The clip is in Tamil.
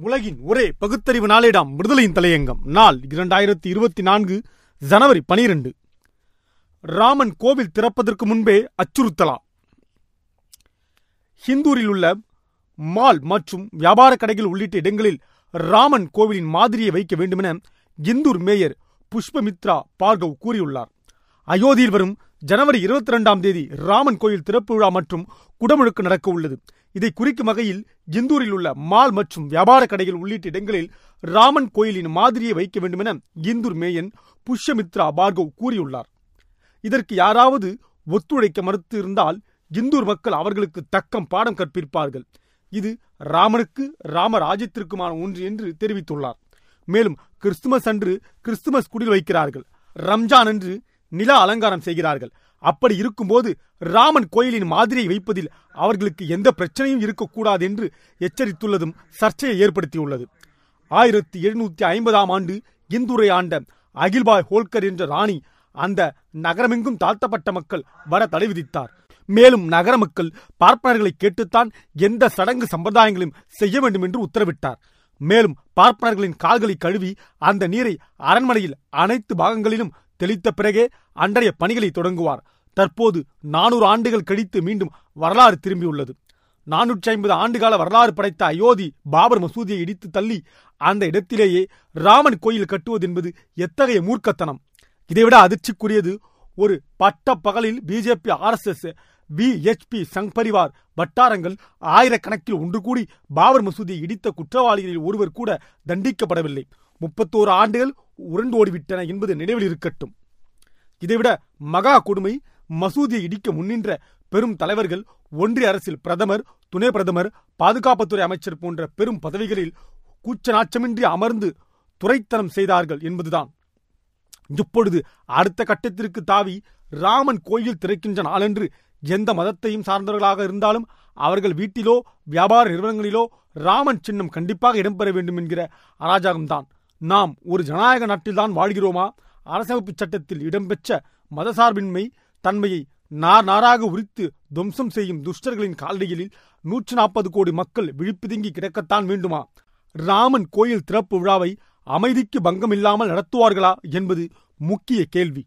உலகின் ஒரே பகுத்தறிவு நாளேடாம் விடுதலையின் தலையங்கம். நாள் இரண்டாயிரத்தி இருபத்தி நான்கு ஜனவரி பனிரெண்டு. ராமன் கோவில் திறப்பதற்கு முன்பே அச்சுறுத்தலா? ஹிந்தூரில் உள்ள மால் மற்றும் வியாபார கடைகள் உள்ளிட்ட இடங்களில் ராமன் கோவிலின் மாதிரியை வைக்க வேண்டுமென இந்தூர் மேயர் புஷ்பமித்ரா பார்கவ் கூறியுள்ளார். அயோத்தியில் வரும் ஜனவரி இருபத்தி இரண்டாம் தேதி ராமன் கோயில் திறப்பு விழா மற்றும் குடமுழுக்கு நடக்க உள்ளது இதை குறிக்கும் வகையில் இந்தூரில் உள்ள மால் மற்றும் வியாபார கடைகள் உள்ளிட்ட இடங்களில் ராமன் கோயிலின் மாதிரியை வைக்க வேண்டுமென இந்தூர் மேயன் புஷ்யமித்ரா பார்கவ் கூறியுள்ளார். இதற்கு யாராவது ஒத்துழைக்க மறுத்து இருந்தால் இந்தூர் மக்கள் அவர்களுக்கு தக்கம் பாடம் கற்பிப்பார்கள். இது ராமனுக்கு ராமராஜ்யத்திற்குமான ஒன்று என்று தெரிவித்துள்ளார். மேலும் கிறிஸ்துமஸ் அன்று கிறிஸ்துமஸ் குடில் வைக்கிறார்கள். ரம்ஜான் அன்று நில அலங்காரம் செய்கிறார்கள். அப்படி இருக்கும்போது ராமன் கோயிலின் மாதிரியை வைப்பதில் அவர்களுக்கு எந்த பிரச்சனையும் இருக்கக்கூடாது என்று எச்சரித்துள்ளதும் சர்ச்சையை ஏற்படுத்தியுள்ளது. ஆயிரத்தி எழுநூத்தி ஐம்பதாம் ஆண்டு இந்துரை ஆண்ட அகில்பாய் ஹோல்கர் என்ற ராணி அந்த நகரமெங்கும் தாழ்த்தப்பட்ட மக்கள் வர தடை விதித்தார். மேலும் நகர மக்கள் பார்ப்பனர்களை கேட்டுத்தான் எந்த சடங்கு சம்பிரதாயங்களையும் செய்ய வேண்டும் என்று உத்தரவிட்டார். மேலும் பார்ப்பனர்களின் கால்களை கழுவி அந்த நீரை அரண்மனையில் அனைத்து பாகங்களிலும் தெளித்த பிறகே அன்றைய பணிகளை தொடங்குவார். தற்போது நானூறு ஆண்டுகள் கழித்து மீண்டும் வரலாறு திரும்பியுள்ளது. நானூற்றி ஐம்பது ஆண்டுகால வரலாறு படைத்த அயோத்தி பாபர் மசூதியை இடித்து தள்ளி அந்த இடத்திலேயே ராமன் கோயில் கட்டுவது என்பது எத்தகைய மூர்க்கத்தனம். இதைவிட அதிர்ச்சிக்குரியது ஒரு பட்ட பகலில் BJP RSS VHP Sangh Parivar வட்டாரங்கள் ஆயிரக்கணக்கில் ஒன்று கூடி பாபர் மசூதியை இடித்த குற்றவாளிகளில் ஒருவர் கூட தண்டிக்கப்படவில்லை. முப்பத்தோரு ஆண்டுகள் உருண்டு ஓடிவிட்டன என்பது நினைவில் இருக்கட்டும். இதைவிட மகா கொடுமை மசூதியை இடிக்க முன்னின்ற பெரும் தலைவர்கள் ஒன்றிய அரசில் பிரதமர் துணை பிரதமர் பாதுகாப்புத்துறை அமைச்சர் போன்ற பெரும் பதவிகளில் கூச்ச நாச்சமின்றி அமர்ந்து துறைத்தனம் செய்தார்கள் என்பதுதான். இப்பொழுது அடுத்த கட்டத்திற்கு தாவி ராமன் கோயில் திறக்கின்ற நாளன்று எந்த மதத்தையும் சார்ந்தவர்களாக இருந்தாலும் அவர்கள் வீட்டிலோ வியாபார நிறுவனங்களிலோ ராமன் சின்னம் கண்டிப்பாக இடம்பெற வேண்டும் என்கிற அராஜகம்தான். நாம் ஒரு ஜனநாயக நாட்டில்தான் வாழ்கிறோமா? அரசமைப்பு சட்டத்தில் இடம்பெற்ற மதசார்பின்மை தன்மையை நார் நாராக உரித்து துவம்சம் செய்யும் துஷ்டர்களின் காலடிகளில் நூற்றி நாற்பது கோடி மக்கள் விழிப்புதுங்கி கிடக்கத்தான் வேண்டுமா? ராமன் கோயில் திறப்பு விழாவை அமைதிக்கு பங்கம் இல்லாமல் நடத்துவார்களா என்பது முக்கிய கேள்வி.